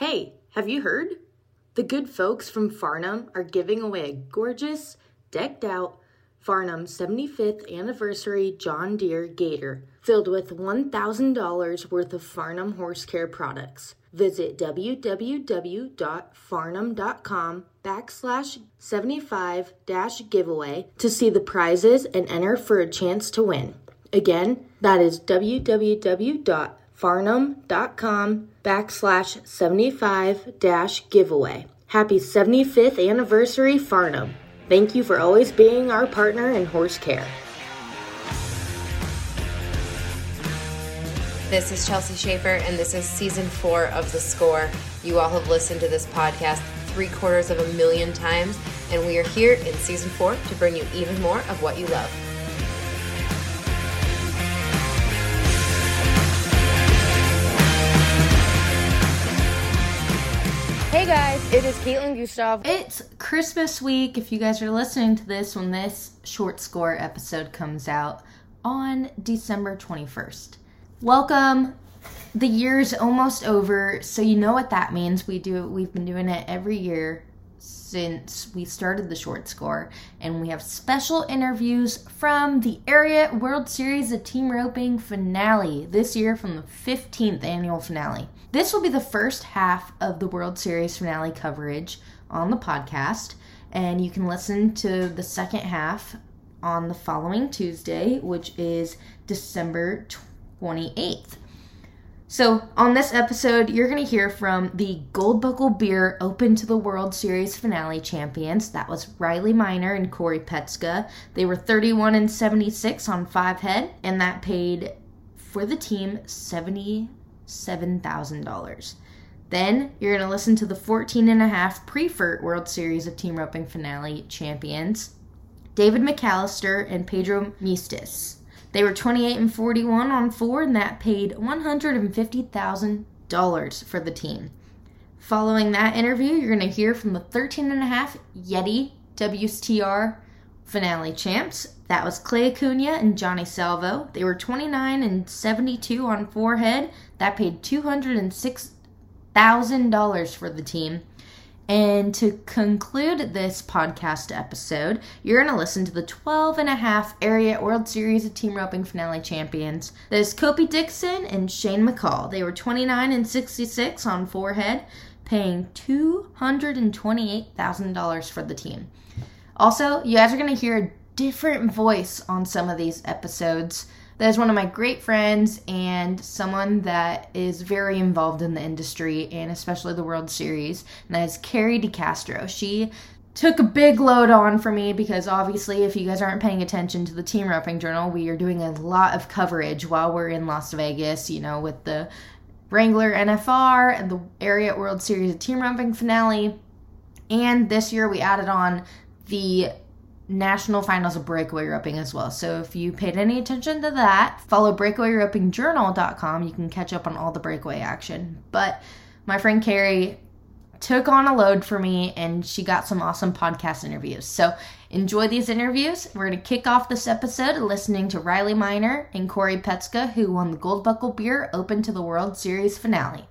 Hey, have you heard? The good folks from Farnam are giving away a gorgeous, decked out Farnam 75th anniversary John Deere Gator filled with $1,000 worth of Farnam horse care products. Visit www.farnam.com backslash 75 dash giveaway to see the prizes and enter for a chance to win. Again, that is www.farnam.com backslash 75 dash giveaway. Happy 75th anniversary, Farnam. Thank you for always being our partner in horse care. This is Chelsea Schaefer, and this is season four of The Score. You all have listened to this podcast three quarters of a million times, and we are here in season four to bring you even more of what you love. Hey guys, it is Caitlin Gustav. It's Christmas week if you guys are listening to this when this short score episode comes out on December 21st. Welcome. The year's almost over, so you know what that means. We do we've been doing it every year since we started the short score, and we have special interviews from the Ariat World Series of Team Roping finale this year from the 15th annual finale. This will be the first half of the World Series finale coverage on the podcast, and you can listen to the second half on the following Tuesday, which is December 28th. So, on this episode, you're going to hear from the Gold Buckle Beer Open to the World Series finale champions. That was Riley Minor and Cory Petska. They were 31 and 76 on five head, and that paid for the team $77,000. Then you're going to listen to the 14 and a half Priefert World Series of Team Roping finale champions, David McCallister and Pedro Maestas. They were 28 and 41 on four, and that paid $150,000 for the team. Following that interview, you're going to hear from the 13 and a half Yeti WSTR finale champs. That was Clay Acuna and Johnny Salvo. They were 29 and 72 on forehead. That paid $206,000 for the team. And to conclude this podcast episode, you're going to listen to the 12 and a half Ariat World Series of Team Roping Finale champions. There's Copie Dickson and Shane McCall. They were 29 and 66 on forehead, paying $228,000 for the team. Also, you guys are going to hear different voice on some of these episodes that is one of my great friends and someone that is very involved in the industry and especially the World Series, and that is Carrie DeCastro. She took a big load on for me because obviously, if you guys aren't paying attention to the Team Roping Journal, we are doing a lot of coverage while we're in Las Vegas, you know, with the Wrangler NFR and the Ariat World Series Team Roping finale. And this year we added on the national finals of breakaway roping as well. So if you paid any attention to that, follow breakawayropingjournal.com. You can catch up on all the breakaway action. But my friend Carrie took on a load for me and she got some awesome podcast interviews. So enjoy these interviews. We're going to kick off this episode listening to Riley Minor and Cory Petska, who won the Gold Buckle Beer Open to the World Series finale.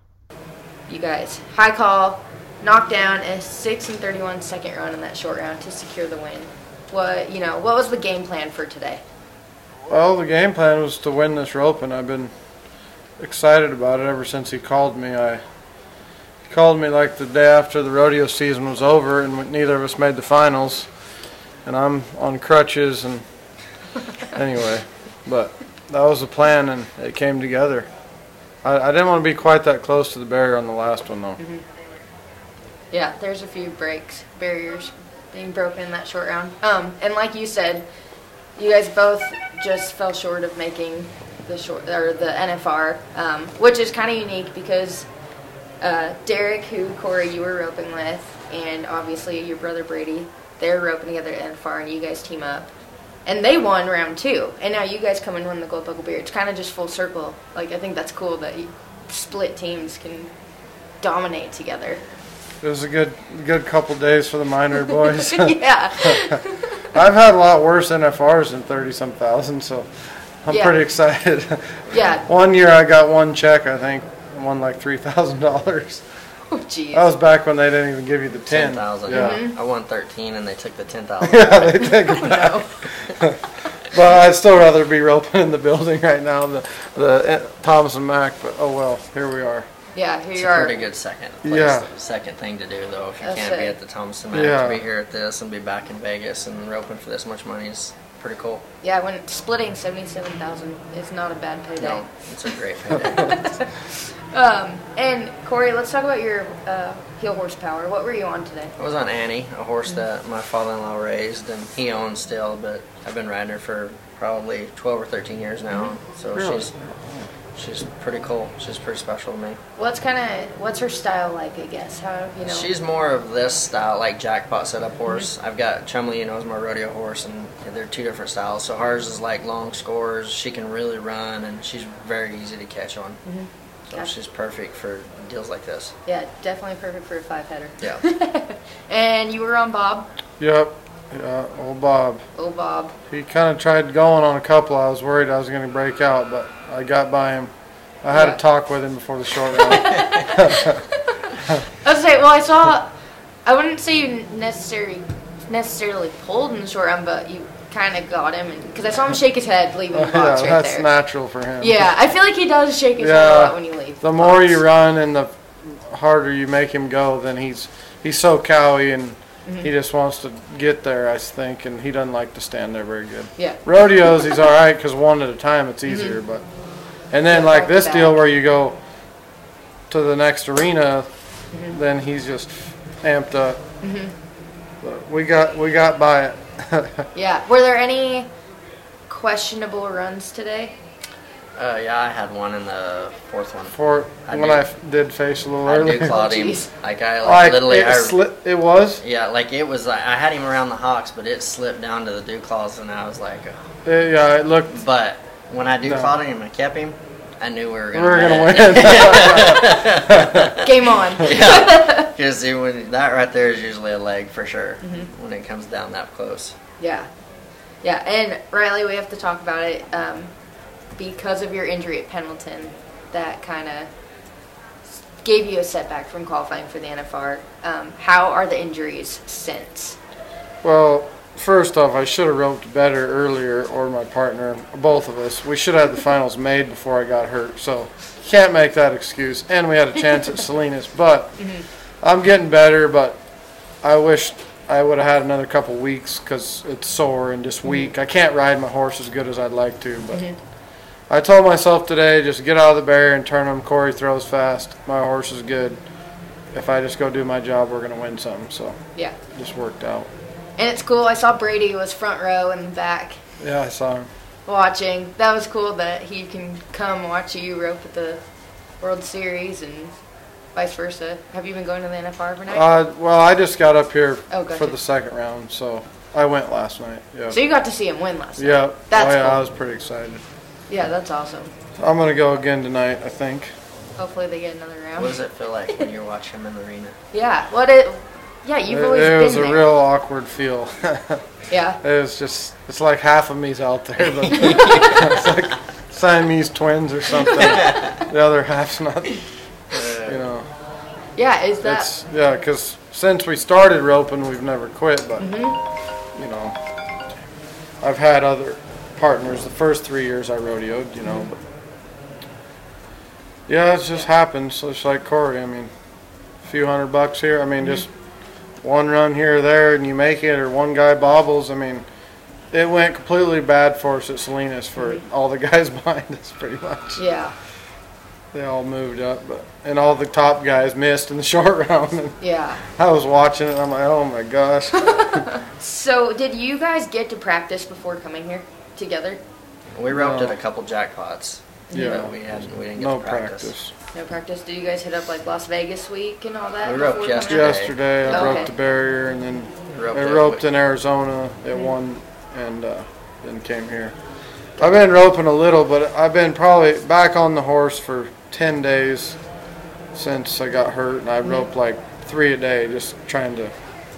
You guys, high call, knocked down a 6 and 31 second run in that short round to secure the win. What you know? What was the game plan for today? Well, the game plan was to win this rope, and I've been excited about it ever since he called me. I he called me like the day after the rodeo season was over, and neither of us made the finals, and I'm on crutches. And anyway, but that was the plan, and it came together. I, I didn't want to be quite that close to the barrier on the last one, though. Mm-hmm. Yeah, there's a few breaks, barriers being broken that short round. Um, and like you said, you guys both just fell short of making the short or the NFR, um, which is kind of unique because uh, Derek, who Cory you were roping with, and obviously your brother Brady, they're roping together at NFR, and you guys team up. And they won round two, and now you guys come and win the Gold Buckle Beer. It's kind of just full circle. Like I think that's cool that you split teams can dominate together. It was a good good couple days for the Minor boys. yeah. I've had a lot worse NFRs than thirty some thousand, so I'm Yeah. pretty excited. Yeah. one year I got one check, I think, won like three thousand dollars. Oh, jeez. That was back when they didn't even give you the ten. Ten thousand. Yeah. I won thirteen, and they took the ten thousand. Yeah, they take it back. But I'd still rather be roping in the building right now, the the uh, Thomas and Mack. But oh well, here we are. Yeah, here It's you a are. pretty good second. Place, Yeah. Second thing to do though, if you That's can't be at the Thomas and Mack, Yeah. to be here at this and be back in Vegas and roping for this much money is pretty cool. Yeah, when splitting seventy-seven thousand is not a bad payday. No, it's a great payday. Um, and Cory, let's talk about your uh, heel horsepower. What were you on today? I was on Annie, a horse that my father-in-law raised and he owns still, but I've been riding her for probably 12 or 13 years now. So Really? she's she's pretty cool. She's pretty special to me. What's kind of what's her style like? I guess how you know. She's more of this style, like jackpot setup mm-hmm. horse. I've got Chumley, you know, is my rodeo horse, and they're two different styles. So hers is like long scores. She can really run, and she's very easy to catch on. Mm-hmm. So Gotcha. she's perfect for deals like this. yeah, definitely perfect for a five header. Yeah. And you were on Bob. Yep. Yeah, old Bob. Oh, Bob. He kind of tried going on a couple. I was worried I was going to break out, but I got by him. I had Yeah. a talk with him before the short round. I was say, well, I saw. I wouldn't say you necessarily necessarily pulled in the short run, but you kind of got him, because I saw him shake his head leaving the yeah, box right that's there. natural for him. yeah, I feel like he does shake his head a lot when you leave. The more box. you run and the harder you make him go, then he's he's so cowy and Mm-hmm. he just wants to get there. I think, and he doesn't like to stand there very good. Yeah. Rodeos, he's all right because one at a time it's easier, but and then Mm-hmm. Yeah, like this back. deal where you go to the next arena, Mm-hmm. then he's just amped up. But we got we got by it. Yeah. Were there any questionable runs today? Uh, yeah, I had one in the fourth one. For I when do- I f- did face a little I earlier, do clawed him. Like I like, like literally it, I, sli- it was. Yeah, like it was like I had him around the hocks, but it slipped down to the dew claws, and I was like, oh. It, yeah, it looked. but when I dew No. clawed him and I kept him, I knew we were gonna. were gonna win. win. Game on. yeah, because that right there is usually a leg for sure Mm-hmm. when it comes down that close. Yeah. Yeah, and Riley, we have to talk about it. Um, because of your injury at Pendleton, that kind of gave you a setback from qualifying for the NFR. Um, how are the injuries since? Well, first off, I should have roped better earlier, or my partner, both of us. We should have had the finals made before I got hurt, so can't make that excuse. And we had a chance at Salinas, but mm-hmm. I'm getting better. But I wish I would have had another couple weeks because it's sore and just weak. Mm-hmm. I can't ride my horse as good as I'd like to, but. Mm-hmm. I told myself today, just get out of the barrier and turn him. Cory throws fast. My horse is good. If I just go do my job, we're gonna win some. So Yeah. just worked out. And it's cool. I saw Brady was front row in the back Yeah, I saw him. watching. That was cool that he can come watch you rope at the World Series and vice versa. Have you been going to the NFR every night? Uh, well, I just got up here Oh, for the second round, so I went last night. Yeah. so you got to see him win last night. yeah. That's oh, yeah, cool. I was pretty excited. Yeah, that's awesome. I'm gonna go again tonight. I think. Hopefully they get another round. What does it feel like when you're watching him in the arena? Yeah, what it? Yeah, you've it, always it been was a there. real awkward feel. Yeah, it was just. It's like half of me's out there, but it's like Siamese twins or something. the other half's not. You know. yeah. Is that? It's yeah, because since we started roping, we've never quit. But Mm-hmm. you know, I've had other partners. The first three years I rodeoed, you know. But yeah, it just happens. So it's like Cory. I mean, a few hundred bucks here. I mean, Mm-hmm. just one run here or there, and you make it, or one guy bobbles. I mean. It went completely bad for us at Salinas for all the guys behind us, pretty much. yeah, They all moved up, but and all the top guys missed in the short round. Yeah. I was watching it and I'm like, oh my gosh. So, did you guys get to practice before coming here together? We roped No. at a couple jackpots. Yeah. but we hadn't. We didn't get no to practice. practice. No practice. Did you guys hit up like Las Vegas week and all that? We roped before coming yesterday. Yesterday I Okay. roped the barrier and then roped I at- roped in Arizona at one and uh, then came here. I've been roping a little, but I've been probably back on the horse for 10 days since I got hurt and I roped like three a day just trying to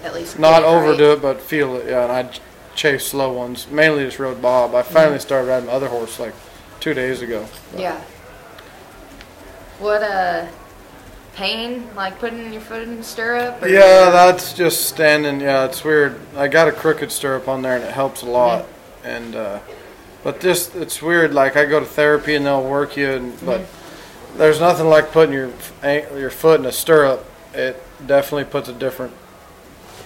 At least not it right. overdo it but feel it. Yeah, and I ch- chase slow ones. Mainly just rode Bob. I finally mm-hmm. started riding my other horse like two days ago. Yeah. What a pain, like putting your foot in the stirrup? or- Yeah, that's just standing. Yeah, it's weird. I got a crooked stirrup on there, and it helps a mm-hmm. lot. And uh, but just it's weird. Like I go to therapy, and they'll work you, and but mm-hmm. there's nothing like putting your your foot in a stirrup. It definitely puts a different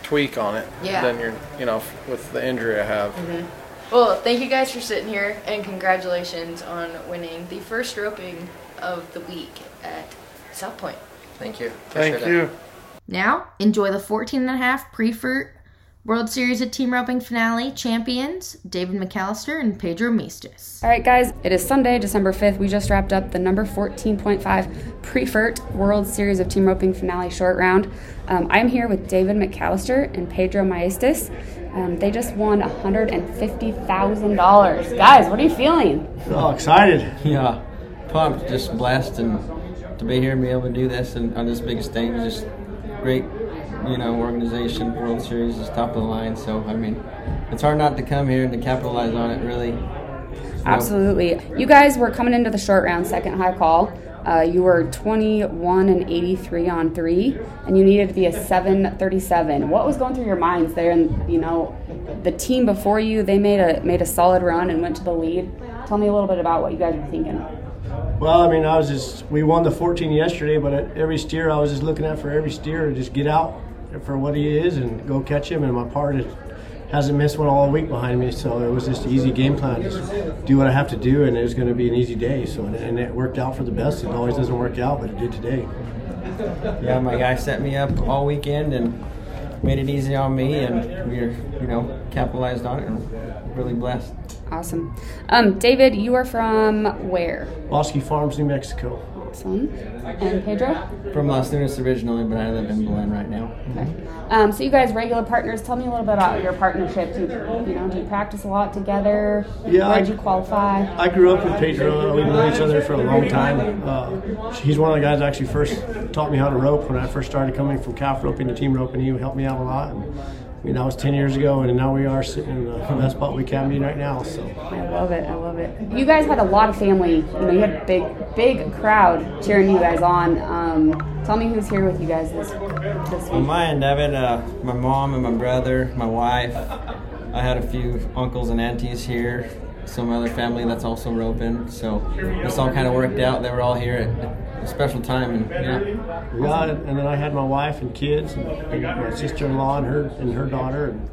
tweak on it Yeah. than your you know with the injury I have. Mm-hmm. Well, thank you guys for sitting here, and congratulations on winning the first roping of the week at South Point. Thank you. Thank Appreciate it. you. Now, enjoy the 14 and a half Priefert World Series of Team Roping Finale champions David McCallister and Pedro Maestas. All right, guys, it is Sunday, December 5th. We just wrapped up the number 14.5 Priefert World Series of Team Roping Finale short round. Um, I'm here with David McCallister and Pedro Maestas. Um, they just won $150,000. Guys, what are you feeling? Oh, excited. Yeah, pumped, just blessed, and to be here and be able to do this and on this big stage, just great, you know, organization. World Series is top of the line, so I mean, it's hard not to come here and to capitalize on it. Really, Absolutely. You guys were coming into the short round, second high call. Uh, you were 21 and 83 on three, and you needed to be a 737. What was going through your minds there? And you know, the team before you, they made a made a solid run and went to the lead. Tell me a little bit about what you guys were thinking. Well, I mean, I was just, we won the 14 yesterday, but at every steer, I was just looking at for every steer to just get out for what he is and go catch him. And my part is, hasn't missed one all week behind me, so it was just an easy game plan. Just do what I have to do, and it was going to be an easy day. So, and it worked out for the best. It always doesn't work out, but it did today. yeah, my guy set me up all weekend and made it easy on me, and we're, you know, capitalized on it and really blessed. Awesome. Um, David, you are from where? Bosque Farms, New Mexico. Awesome. And Pedro? From Los Lunas originally, but I live in Belen right now. Okay. Um, so you guys regular partners. Tell me a little bit about your partnership. Do you, you know, do you practice a lot together? Yeah, Where I- did you qualify? I grew up with Pedro. We've known each other for a long time. Uh, he's one of the guys that actually first taught me how to rope when I first started coming from calf roping to team roping. He helped me out a lot. And, I mean, that was 10 years ago, and now we are sitting in the best spot we can be right now. So, I love it. I love it. You guys had a lot of family. You know, you had a big, big crowd cheering you guys on. Um, tell me who's here with you guys this this On week. my end of it, uh, my mom and my brother, my wife. I had a few uncles and aunties here, some other family that's also roping. So this all kind of worked out. They were all here at a special time, and yeah, yeah, and then I had my wife and kids, and, and my sister-in-law and her and her daughter. And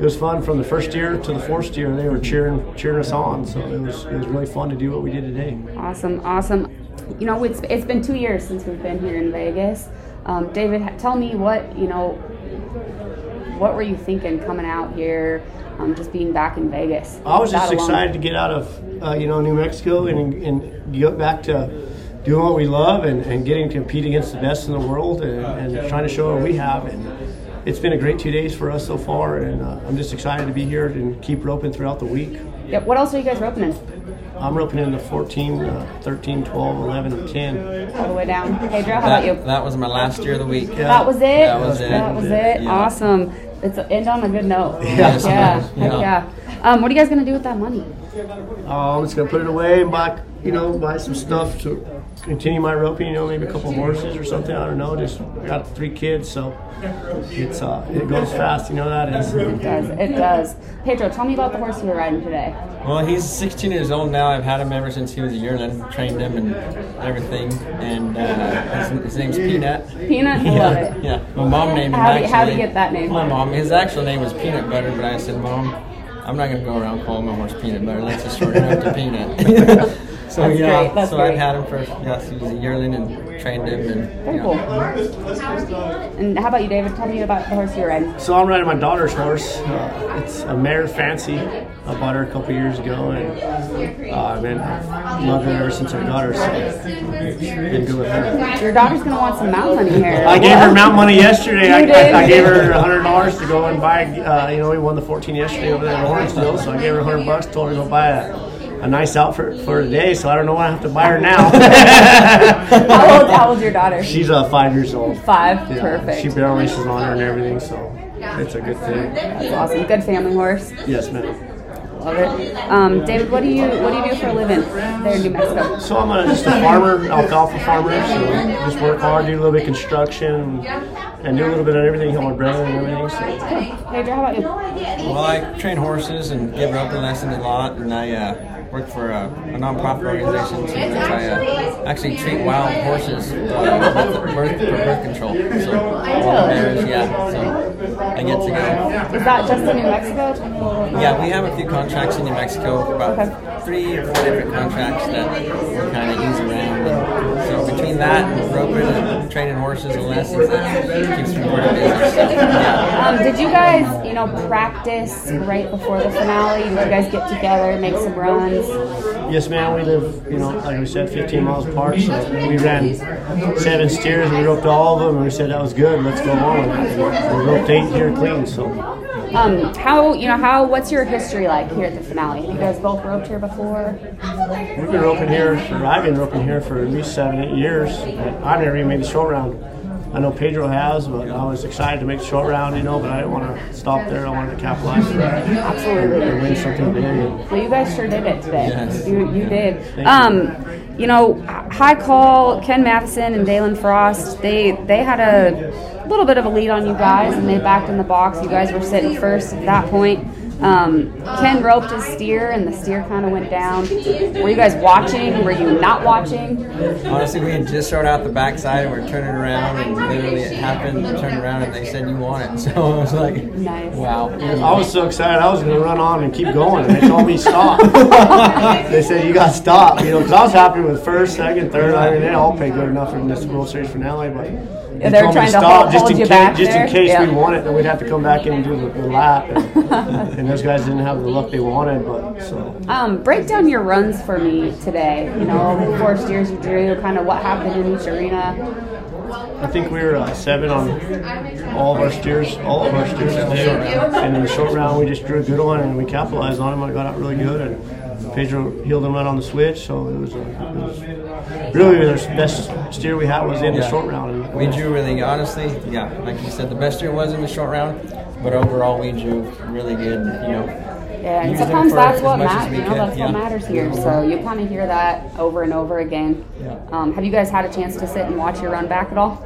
it was fun from the first year to the fourth year. They were cheering cheering us on, so it was it was really fun to do what we did today. Awesome, awesome. You know, it's it's been two years since we've been here in Vegas. Um, David, tell me what you know. What were you thinking coming out here? Um, just being back in Vegas. I was just That alone. excited to get out of uh, you know New Mexico and and get back to doing what we love and, and getting to compete against the best in the world and, and trying to show what we have. And it's been a great two days for us so far, and uh, I'm just excited to be here and keep roping throughout the week. Yep. What else are you guys roping in? I'm roping in the 14, uh, 13, 12, 11, and 10. All the way down. Pedro, how that, about you? that was my last year of the week. That was it. That was it. That was it. Yeah. Awesome. It's end on a good note. Yes, yeah. yeah. yeah. Um, what are you guys gonna do with that money? Uh, I'm just gonna put it away and buy, you know, buy some stuff to continue my roping. You know, maybe a couple horses or something. I don't know. Just I got three kids, so it's uh, it goes fast. You know that is. It does. It does. Pedro, tell me about the horse you were riding today. Well, he's 16 years old now. I've had him ever since he was a yearling, trained him and everything. And uh, his, his name's Peanut. Peanut, I love it. Yeah, my mom named him How did- actually. how did you get that name? My mom. His actual name was Peanut Butter, but I said, Mom, I'm not gonna go around calling my horse Peanut Butter. Let's just shorten it up to Peanut. so That's yeah, great, that's so great. I've had him for yes, he was a yearling and trained him and Very yeah. cool. And how about you, David? Tell me about the horse you're riding. So I'm riding my daughter's horse. Uh, it's a mare fancy. I bought her a couple years ago, and uh, man, I've loved her ever since I got her. So been good with her. Your daughter's gonna want some mount money here. I gave her mount money yesterday. I, I, I gave her hundred dollars to go and buy. Uh, you know, we won the 14 yesterday over there at Orangeville, so I gave her hundred bucks. Told her to go buy a, a nice outfit for today. So I don't know what I have to buy her now. how old? How old's your daughter? She's uh, five years old. Five. Yeah, Perfect. She barrel races on her and everything, so it's a good thing. That's awesome. Good family horse. Yes, ma'am. Love it. Um, David, what do you what do you do for a living there in New Mexico? So I'm a, just a farmer, alfalfa farmer. So just work hard, do a little bit of construction, and do a little bit of everything. Help my brother and everything. So Pedro, how about you? Well, I train horses and give roping lessons a lot, and I uh, work for a, a nonprofit organization to uh, actually treat wild horses uh, with birth, for birth control. So, mares, yeah. So I get to go. Is that just in New Mexico? Yeah, we have a few contracts in New Mexico, about three or four different contracts that we kind of use around. And so between that and roping and training horses and lessons, that keeps me pretty busy. So, yeah. Um, did you guys, you know, practice right before the finale? Did you guys get together, and make some runs? yes, man, we live, you know, like we said, 15 miles apart. So we ran seven steers. We roped all of them, and we said that was good. Let's go on. And we roped eight here clean. So Um, how you know how? What's your history like here at the finale? Have you guys both roped here before? we've been roping here. For, I've been roping here for at least seven, eight years. I've never even made the short round. I know Pedro has, but I was excited to make the short round, you know. But I didn't want to stop there. I wanted to capitalize Absolutely. and win something big. Well, you guys sure did it today. Yes. You you did. you. Um, you know, High Call, Ken Matheson and Dalen Frost. They they had a little bit of a lead on you guys, and they backed in the box. You guys were sitting first at that point. Um, Ken roped his steer, and the steer kind of went down. Were you guys watching? Were you not watching? Honestly, we had just started out the backside and we're turning around, and literally it happened. We turned around and they said, "You want it." So I was like, Nice. "Wow." I was so excited. I was going to run on and keep going, and they told me stop. they said you got to stop, you know, because I was happy with first, second, third. I mean, they all paid good enough in this World Series finale, but they they're trying to stop hold- just hold in you case, back just there? in case Yeah. we it, then we'd have to come back in and do the, the lap. And, and those guys didn't have the luck they wanted, but so. Um, break down your runs for me today. You know, four steers you drew, kind of what happened in each arena. I think we were uh, seven on all of our steers, all of our steers today. And in the short round, we just drew a good one and we capitalized on him. I got out really good, and Pedro healed him right on the switch. So it was, a, it was really the best steer we had was in the short round. We drew really, honestly, yeah, like you said, the best year was in the short round, but overall we drew really good, you know. Yeah, and sometimes that's what matters. You know, that's yeah. what matters here. So you kind of hear that over and over again. Yeah. Um, have you guys had a chance to sit and watch your run back at all?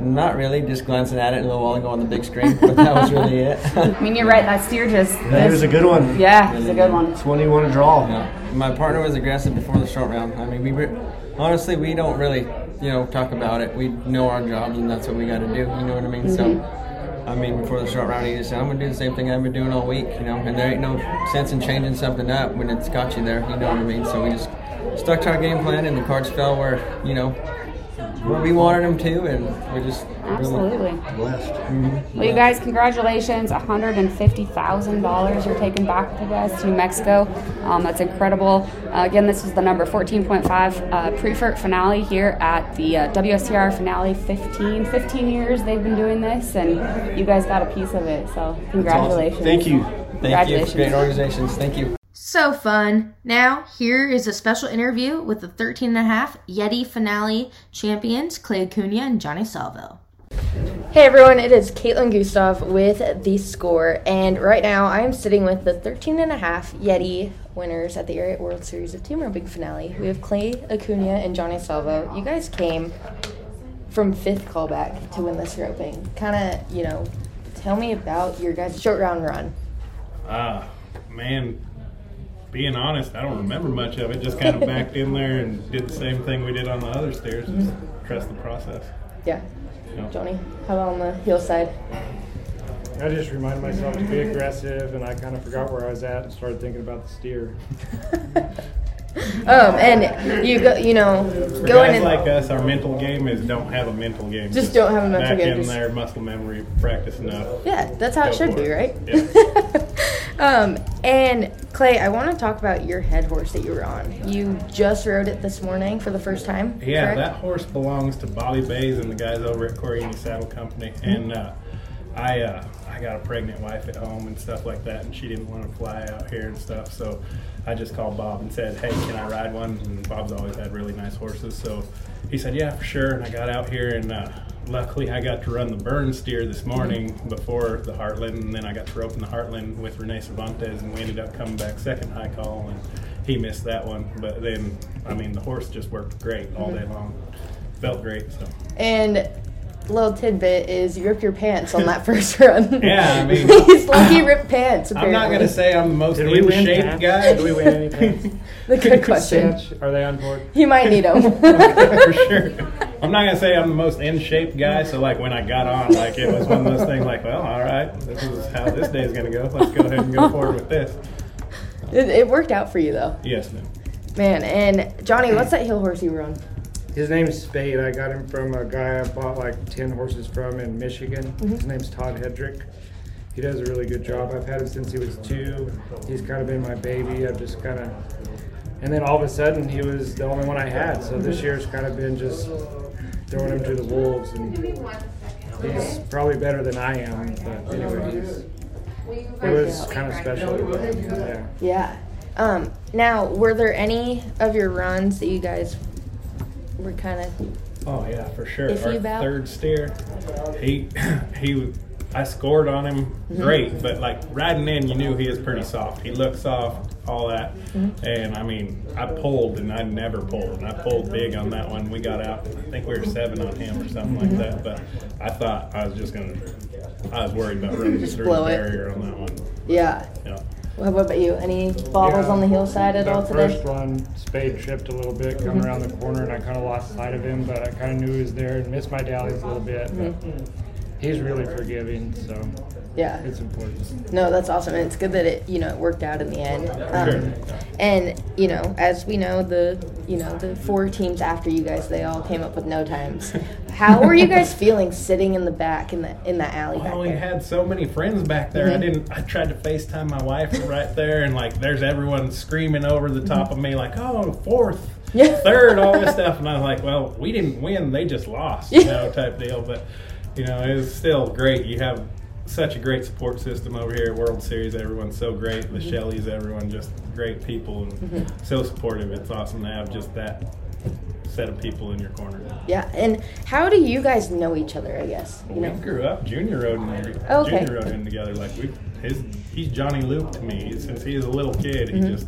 Not really, just glancing at it a little while ago on the big screen, but that was really it. I mean, you're right. That steer just. it was a good one. Yeah, it's a good one. It's one you want to draw. Yeah. My partner was aggressive before the short round. I mean, we were, honestly, we don't really, you know, talk about it. We know our jobs, and that's what we got to do. You know what I mean? So, mm-hmm. I mean, before the short round, he just said, "I'm gonna do the same thing I've been doing all week." You know, and there ain't no sense in changing something up when it's got you there. You know what I mean? So we just stuck to our game plan, and the cards fell where you know where we wanted them to, and we're just really- Absolutely. Blessed. Well, you guys, congratulations! One hundred and fifty thousand dollars you're taking back with you guys to New Mexico. Um, that's incredible. Uh, again, this is the number fourteen point five uh, Priefert finale here at the uh, WSTR finale. 15, 15 years they've been doing this, and you guys got a piece of it. So, congratulations! Thank you. Thank you. Congratulations. Great organizations. Thank you. So fun. Now, here is a special interview with the 13 and a half Yeti finale champions, Clay Acuna and Johnny Salvo. Hey everyone, it is Caitlin Gustav with The Score, and right now I am sitting with the 13 and a half Yeti winners at the Ariat World Series of Team Roping finale. We have Clay Acuna and Johnny Salvo. You guys came from fifth callback to win this roping. Kind of, you know, tell me about your guys' short round run. Ah, man, being honest, I don't remember much of it. Just kind of backed in there and did the same thing we did on the other stairs. Just trust the process. Yeah, you know. Johnny, how about on the heel side? I just reminded myself to be aggressive, and I kind of forgot where I was at and started thinking about the steer. Um, and you go, you know, For going guys in. like us, our mental game is don't have a mental game. Just don't have a mental back game, Back in just- there, muscle memory, practice enough. Yeah, that's how it should for be, right? Yeah. um, and Clay, I want to talk about your head horse that you were on. You just rode it this morning for the first time. Yeah, correct? that horse belongs to Bobby Bays and the guys over at Corriini Saddle Company. Mm-hmm. And uh, I, uh, I got a pregnant wife at home and stuff like that, and she didn't want to fly out here and stuff. So I just called Bob and said, "Hey, can I ride one?" And Bob's always had really nice horses, so he said, "Yeah, for sure." And I got out here and uh, luckily I got to run the burn steer this morning before the Heartland, and then I got to rope in the Heartland with Rene Cervantes, and we ended up coming back second high call, and he missed that one. But then, I mean, the horse just worked great all day mm-hmm. long. Felt great. So And little tidbit is you ripped your pants on that first run. Yeah, I mean- he's lucky ripped pants. I'm not gonna say I'm the most Did in shape pants? guy. Did we win any pants? The good question. Are they on board? He might need them. for sure. I'm not gonna say I'm the most in shape guy, so like when I got on, like it was one of those things like, well, all right, this is how this day is gonna go. Let's go ahead and go forward with this. it, it worked out for you though, Yes, ma'am. man. And Johnny, what's that heel horse you were on? His name's Spade. I got him from a guy I bought like 10 horses from in Michigan. Mm-hmm. His name's Todd Hedrick. He does a really good job. I've had him since he was two. He's kind of been my baby. I've just kind of. And then all of a sudden, he was the only one I had. So this year's kind of been just throwing him to the wolves. And he's probably better than I am. But anyway, he's, it was kind of special. Yeah. Yeah. Um, now, were there any of your runs that you guys were kind of? Oh yeah, for sure. Iffy Our about? third steer, he he, I scored on him Mm-hmm. great, but like riding in, you knew he was pretty soft. He looked soft, all that, Mm-hmm. and I mean, I pulled and I never pulled, and I pulled big on that one. We got out. I think we were seven on him or something Mm-hmm. like that, but I thought I was just gonna. I was worried about running Just through blow the it. barrier on that one. Yeah. Yeah. What what about you? Any bobbles Yeah. on the heel side at That all today? First one, Spade tripped a little bit coming around the corner, and I kind of lost sight of him, but I kind of knew he was there and missed my dallies a little bit. But he's really forgiving, so Yeah. it's important. No, that's awesome. And it's good that it, you know, it worked out in the end. Um, and, you know, as we know, the, you know, the four teams after you guys, they all came up with no times. How were you guys feeling sitting in the back in the in that alley back we there? had so many friends back there. I Mhm. didn't. I tried to FaceTime my wife right there, and like, there's everyone screaming over the top of me, like, "Oh, fourth, Yeah. third, all this stuff." And I was like, "Well, we didn't win; they just lost," you know, type deal. But you know, it was still great. You have such a great support system over here at World Series. Everyone's so great. The Shelleys, everyone, just great people and so supportive. It's awesome to have just that set of people in your corner. Yeah. And how do you guys know each other, I guess? You We know? grew up junior roading, Oh, okay. junior roading together. Like we, his, he's Johnny Loop to me. Since he was a little kid, he Mm-hmm. just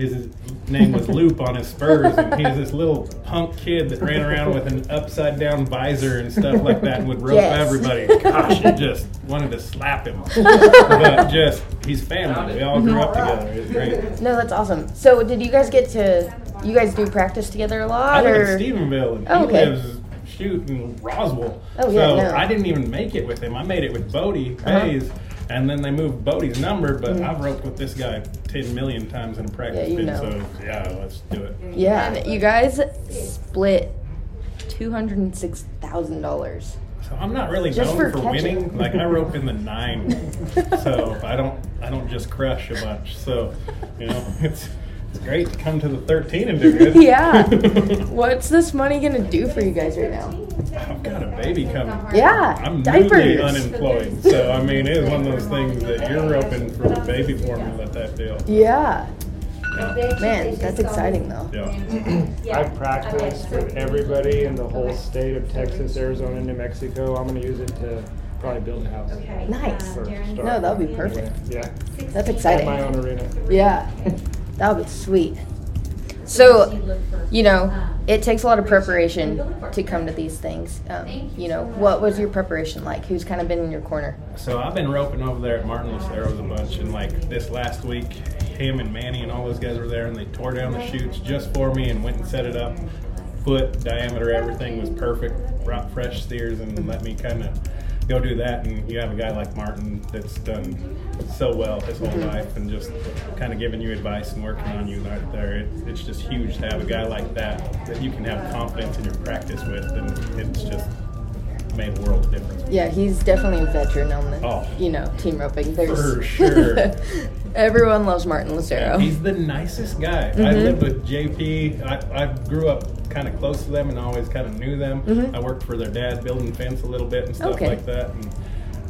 his name was Loop on his spurs, and he was this little punk kid that ran around with an upside down visor and stuff like that, and would rope Yes. everybody. Gosh, you just wanted to slap him. but just he's family. We all grew up Mm-hmm. together. It was great. No, that's awesome. So, did you guys get to, you guys do practice together a lot? live or? in Stephenville, and Oh, he okay. lives shoot in Roswell. Oh, yeah, so no. I didn't even make it with him. I made it with Bodie Uh-huh. Bays, and then they moved Bodie's number. But mm. I've roped with this guy ten million times in a practice. Yeah, you know. so yeah, let's do it. Yeah. And you guys split $206,000. So I'm not really Just known for for, winning. Like I rope in the nine, so I don't I don't just crush a bunch. So you know it's it's great to come to the 13 and do good. Yeah. What's this money gonna do for you guys right now? I've got a baby coming. Yeah, I'm diapers. newly unemployed, so I mean, it's one of those things that you're open for the baby formula type deal. Yeah. Yeah. Man, that's exciting though. Yeah. I've practiced with everybody in the whole state of Texas, Arizona, New Mexico. I'm going to use it to probably build a house. Nice. Um, for a start. No, that would be perfect. Yeah. That's And exciting. my own arena. Yeah. That would be sweet. So, you know, it takes a lot of preparation to come to these things. Um, you know, what was your preparation like? Who's kind of been in your corner? So I've been roping over there at Martin Lucero's a bunch, and like this last week, him and Manny and all those guys were there, and they tore down the chutes just for me and went and set it up. Foot diameter, everything was perfect. Brought fresh steers and let me kind of go do that. And you have a guy like Martin that's done so well his whole mm-hmm. life, and just kind of giving you advice and working on you right there. It, it's just huge to have a guy like that that you can have confidence in your practice with, and it's just made a world of difference. Yeah, he's definitely a veteran on the, Oh. you know, team roping. There's For sure. Everyone loves Martin Lucero. He's the nicest guy. I Mhm. lived with JP. I, I grew up kind of close to them and always kind of knew them. Mhm. I worked for their dad building fence a little bit and stuff Okay. like that. And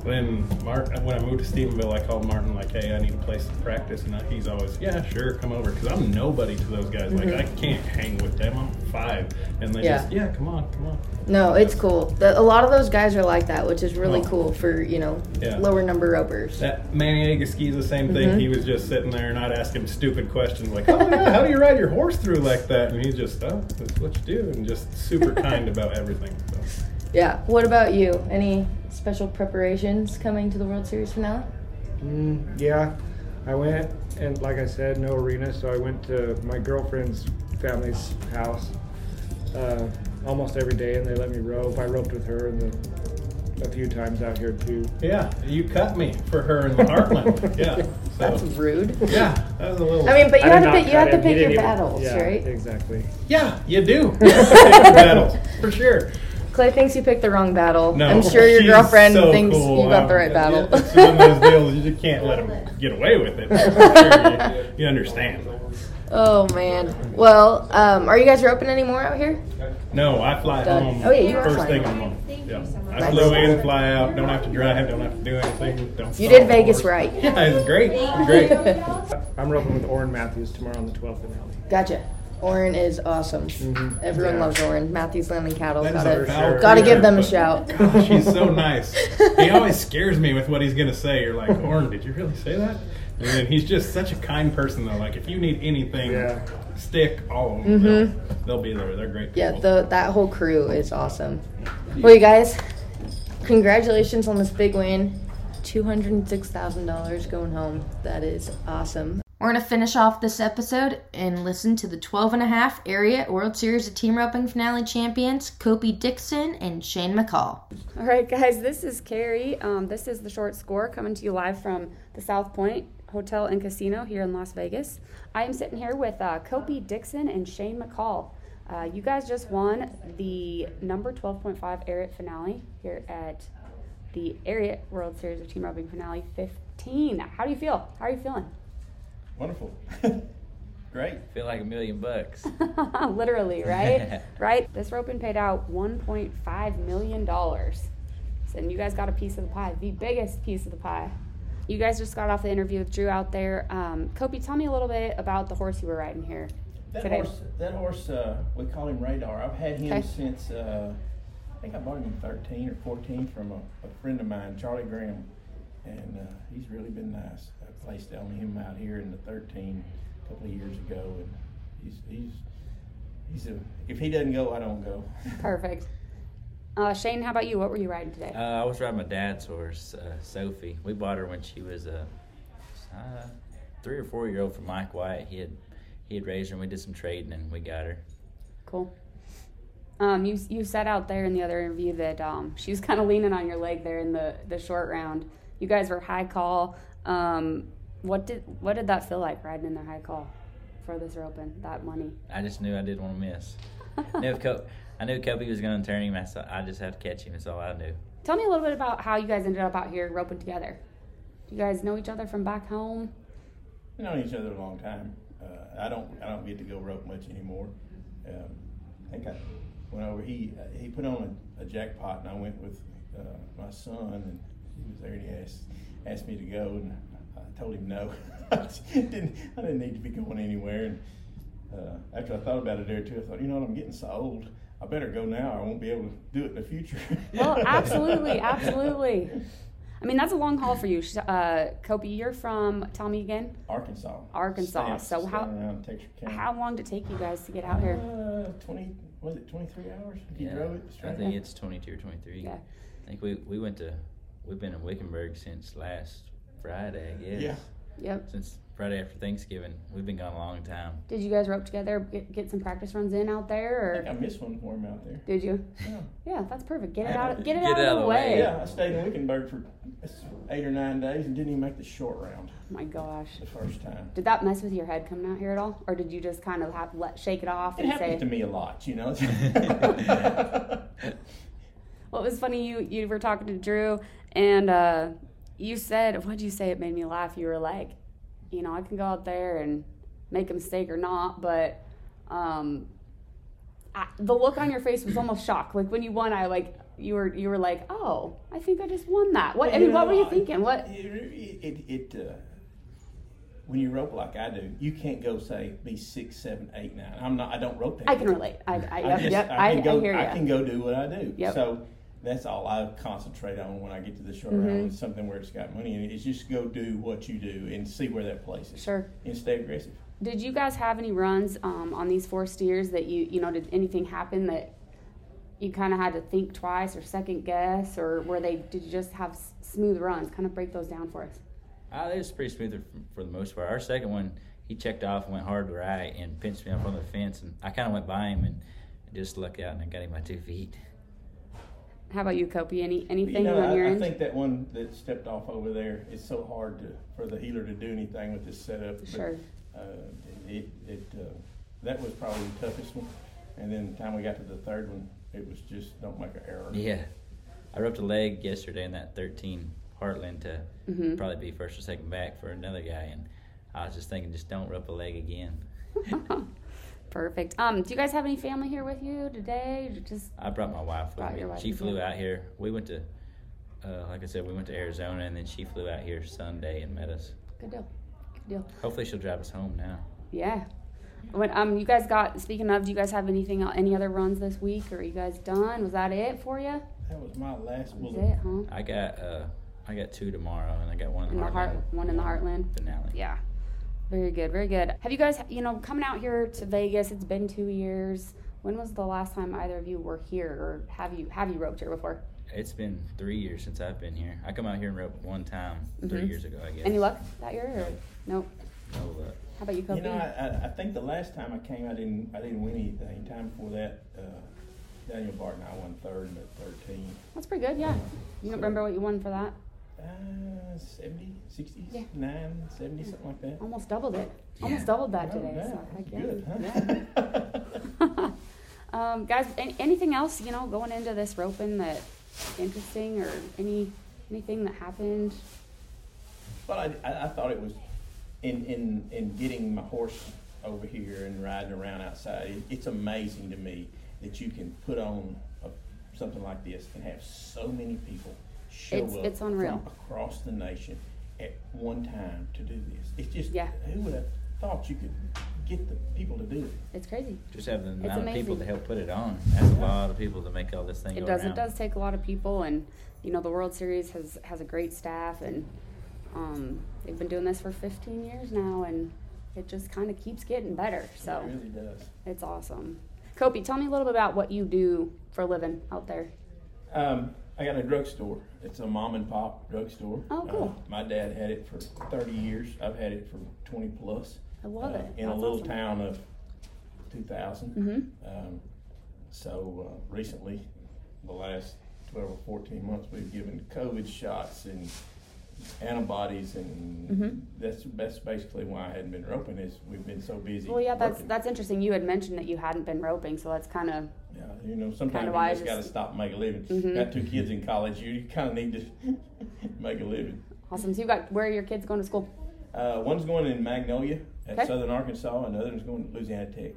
Then Martin, when I moved to Stephenville, I called Martin like, "Hey, I need a place to practice," and he's always, "Yeah, sure, come over." Because I'm nobody to those guys. Like I can't hang with them. I'm five, and they Yeah. just, "Yeah, come on, come on." No, it's cool. The, a lot of those guys are like that, which is really Oh. cool for you know Yeah. lower number ropers. That Manny Egusquiza's the same thing. Mm-hmm. He was just sitting there, not asking stupid questions like, "Oh yeah, how do you ride your horse through like that?" And he's just, "Oh, that's what you do," and just super kind about everything. So. Yeah. What about you? Any special preparations coming to the World Series finale? Mm, yeah, I went and like I said, no arena, so I went to my girlfriend's family's house uh, almost every day, and they let me rope. I roped with her and the, a few times out here too. Yeah, you cut me for her in the Heartland. yeah, That's rude. yeah, that was a little. I mean, but you I have to pick, you cut have to him. He pick your didn't even- battles, yeah, right? Exactly. yeah, you do battles for sure. Clay thinks you picked the wrong battle. No, I'm sure your girlfriend so thinks cool. you got the right battle. It's one of those deals you just can't let them get away with it. Sure. you, you understand. oh man. Well, um, are you guys roping anymore out here? No, I fly Done. home. Oh, yeah, you are first flying thing in the home. morning. Yeah, I Nice. flew in, fly out. Don't have to drive. Don't have to do anything. Don't. You did Vegas right. Yeah, it's great. It's great. I'm roping with Orrin Matthews tomorrow on the 12th finale. Gotcha. Oren is awesome. Everyone Yeah. loves Oren. Matthews Landing Cattle. That is Gotta, a foul gotta give them a shout. but Gosh, he's so nice. He always scares me with what he's gonna say. You're like, Orrin, did you really say that? And then he's just such a kind person, though. Like, if you need anything, Yeah. stick all of them. They'll, they'll be there. They're great. Mm-hmm. Yeah, the that whole crew is awesome. Well, you guys, congratulations on this big win. Two hundred and six thousand dollars going home. That is awesome. We're going to finish off this episode and listen to the 12 and a half Ariat World Series of Team Roping Finale champions, Copie Dickson and Shane McCall. All right, guys, this is Carrie. Um, this is the short score coming to you live from the South Point Hotel and Casino here in Las Vegas. I am sitting here with uh, Dickson and Shane McCall. Uh, you guys just won the number 12.5 Ariat finale here at the Ariat World Series of Team Roping Finale 15. How do you feel? How are you feeling? Wonderful. Great. Feel like a million bucks. Literally, right? right? This roping paid out $1.5 million. And you guys got a piece of the pie, the biggest piece of the pie. You guys just got off the interview with Drew out there. Um, Copie, tell me a little bit about the horse you were riding here That today. horse, that horse, uh, we call him Radar. I've had him Okay. since uh, I think I bought him in 13 or 14 from a, a friend of mine, Charlie Graham, and uh, he's really been nice. I placed on him out here in the 13 a couple of years ago, and he's he's he's a if he doesn't go, I don't go. Perfect. Uh, Shane, how about you? What were you riding today? Uh, I was riding my dad's horse, uh, Sophie. We bought her when she was a uh, three or four year old from Mike White. He had he had raised her, and we did some trading, and we got her. Cool. Um, you you said out there in the other interview that um, she was kind of leaning on your leg there in the, the short round. You guys were high call. Um, what did what did that feel like riding in their high call for this roping? That money. I just knew I didn't want to miss. knew if Co- I knew Copie was going to turn him. I, saw, I just had to catch him. That's all I knew. Tell me a little bit about how you guys ended up out here roping together. Do you guys know each other from back home? We've known each other a long time. Uh, I don't I don't get to go rope much anymore. Um, I think I went over. He uh, he put on a, a jackpot, and I went with uh, my son, and he was there, and he asked asked me to go, and I told him no. I didn't I didn't need to be going anywhere. And uh, after I thought about it there too, I thought, you know what, I'm getting so old. I better go now. I won't be able to do it in the future. Well, absolutely, absolutely. I mean, that's a long haul for you. Uh, Copie, you're from, tell me again, Arkansas. Arkansas. Staying- so how staying around Texas County. how long did it take you guys to get out here? Uh, 20, was it 23 hours? If you drove it I think it's 22 or 23. Yeah. I think we, we went to, we've been in Wickenburg since last Friday, I guess. Yeah. Yep. Since Friday after Thanksgiving. We've been gone a long time. Did you guys rope together, get, get some practice runs in out I there, think I or missed one for him out there. did you? Yeah. Yeah, that's perfect. Get it out. Get it Get out, of the way. Yeah, I stayed in Wickenburg for eight or nine days and didn't even make the short round Oh my gosh. the first time. Did that mess with your head coming out here at all, or did you just kind of have let shake it off It and happens say? to me a lot, you know. Well, was funny. You you were talking to Drew, and uh, you said, "What did you say?" It made me laugh. You were like, "You know, I can go out there and make a mistake or not, but um, I, the look on your face was almost shock. Like when you won, I like you were you were like, oh, I think I just won that. What I mean, what were you thinking? What? It, it, it uh, when you rope like I do, you can't go say be six, seven, eight, nine. I'm not. I don't rope that. I can relate. I, I, I just, yep. I, I, can go, I hear I can go do what I do. Yep. So that's all I concentrate on when I get to the short Mhm. round. It's something where it's got money in it. It's just go do what you do and see where that places. Sure. And stay aggressive. Did you guys have any runs um, on these four steers that you you know did anything happen that you kind of had to think twice or second guess or were they did you just have s- smooth runs? Kind of break those down for us. Uh, they was pretty smooth for, for the most part. Our second one, he checked off and went hard to right and pinched me up on the fence, and I kind of went by him and just lucked out and I got him by two feet. How about you, Copie? Any anything You know, on your I, I think that one that stepped off over there is so hard to, for the healer to do anything with this setup. But, Sure. Uh, it it uh, that was probably the toughest one, and then the time we got to the third one, it was just don't make an error. Yeah. I roped a leg yesterday in that 13 Heartland to Mhm. probably be first or second back for another guy, and I was just thinking, just don't rope a leg again. Perfect. Um, do you guys have any family here with you today? Just I brought my wife with Brought me. your wife She flew well. out here. We went to, uh, like I said, we went to Arizona, and then she flew out here Sunday and met us. good deal. Good deal. Hopefully, she'll drive us home now. Yeah. When um you guys got speaking of, do you guys have anything el- any other runs this week or are you guys done? Was that it for you? That was my last Was bullet. it, huh? I got, uh, I got two tomorrow, and I got one in, In the heart, Heartland one in the Heartland. finale. Yeah. Very good, very good. Have you guys, you know, coming out here to Vegas? It's been two years. When was the last time either of you were here, or have you have you roped here before? It's been three years since I've been here. I come out here and rope one time three Mhm. years ago, I guess. Any luck that year? Or? Nope. No luck. How about you, Copie? You know, I, I, I think the last time I came, I didn't I didn't win anything. Time before that, uh, Daniel Barton, I won third in the thirteen. That's pretty good. Yeah. You don't remember what you won for that? Uh, 70, 60, Yeah. 9, 70, something like that. Almost doubled it. Almost doubled that Oh, today. yeah. So heck yeah. Good, huh? Yeah. um, guys, any, anything else you know going into this roping that interesting or any anything that happened? Well, I, I, I thought it was in, in, in getting my horse over here and riding around outside. It, it's amazing to me that you can put on a, something like this and have so many people show It's- up it's unreal. from across the nation at one time to do this. It's just Yeah. who would have thought you could get the people to do it? It's crazy. Just have the It's amount of people amazing. to help put it on. That's a lot of people to make all this thing It go does. around. It does take a lot of people, and you know the World Series has has a great staff, and um, they've been doing this for 15 years now, and it just kind of keeps getting better. So It really does. it's awesome. Copie, tell me a little bit about what you do for a living out there. Um, I got a drugstore. It's a mom and pop drugstore. Oh, cool. Uh, my dad had it for 30 years. I've had it for 20 plus. I love uh, it. In a little awesome. town of 2,000. Mhm. Um, so uh, recently, the last 12 or 14 months, we've given COVID shots and antibodies, and Mhm. that's that's basically why I hadn't been roping. Is we've been so busy. Well, yeah, that's working. that's interesting. You had mentioned that you hadn't been roping, so that's kind of Yeah, you know, sometimes you why I just got to stop and make a living. Mhm. Got two kids in college, you, kind of need to make a living. awesome. So you got where are your kids going to school? Uh, one's going in Magnolia at Okay. Southern Arkansas, and the other one's going to Louisiana Tech.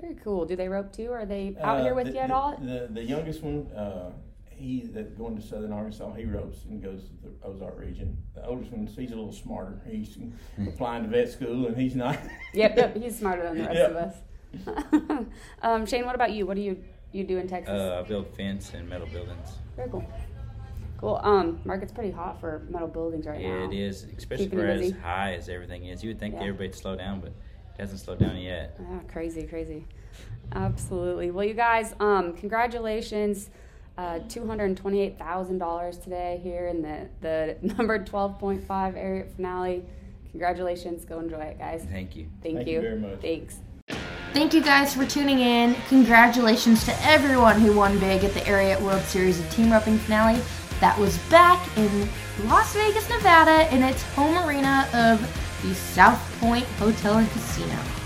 Very cool. Do they rope too? Are they out Uh, here with the, you at the, all? The, the youngest one, uh, he that going to Southern Arkansas, he ropes and goes to the Ozark region. The oldest one, he's a little smarter. He's applying to vet school, and he's not. yep, yep. He's smarter than the rest Yep. of us. um, Shane, what about you? What do you you do in Texas? Uh, I build fence and metal buildings. Very cool. Cool. Um, market's pretty hot for metal buildings right now. It is, especially Keeping for as high as everything is. You would think Yeah. everybody'd slow down, but it hasn't slowed down yet. Ah, crazy, crazy. Absolutely. Well, you guys, um, congratulations. Uh, $228,000 today here in the, the number 12.5 area finale. Congratulations. Go enjoy it, guys. Thank you. Thank, Thank you. you very much. Thanks. Thank you guys for tuning in. Congratulations to everyone who won big at the Ariat World Series of Team Roping Finale. That was back in Las Vegas, Nevada, in its home arena of the South Point Hotel and Casino.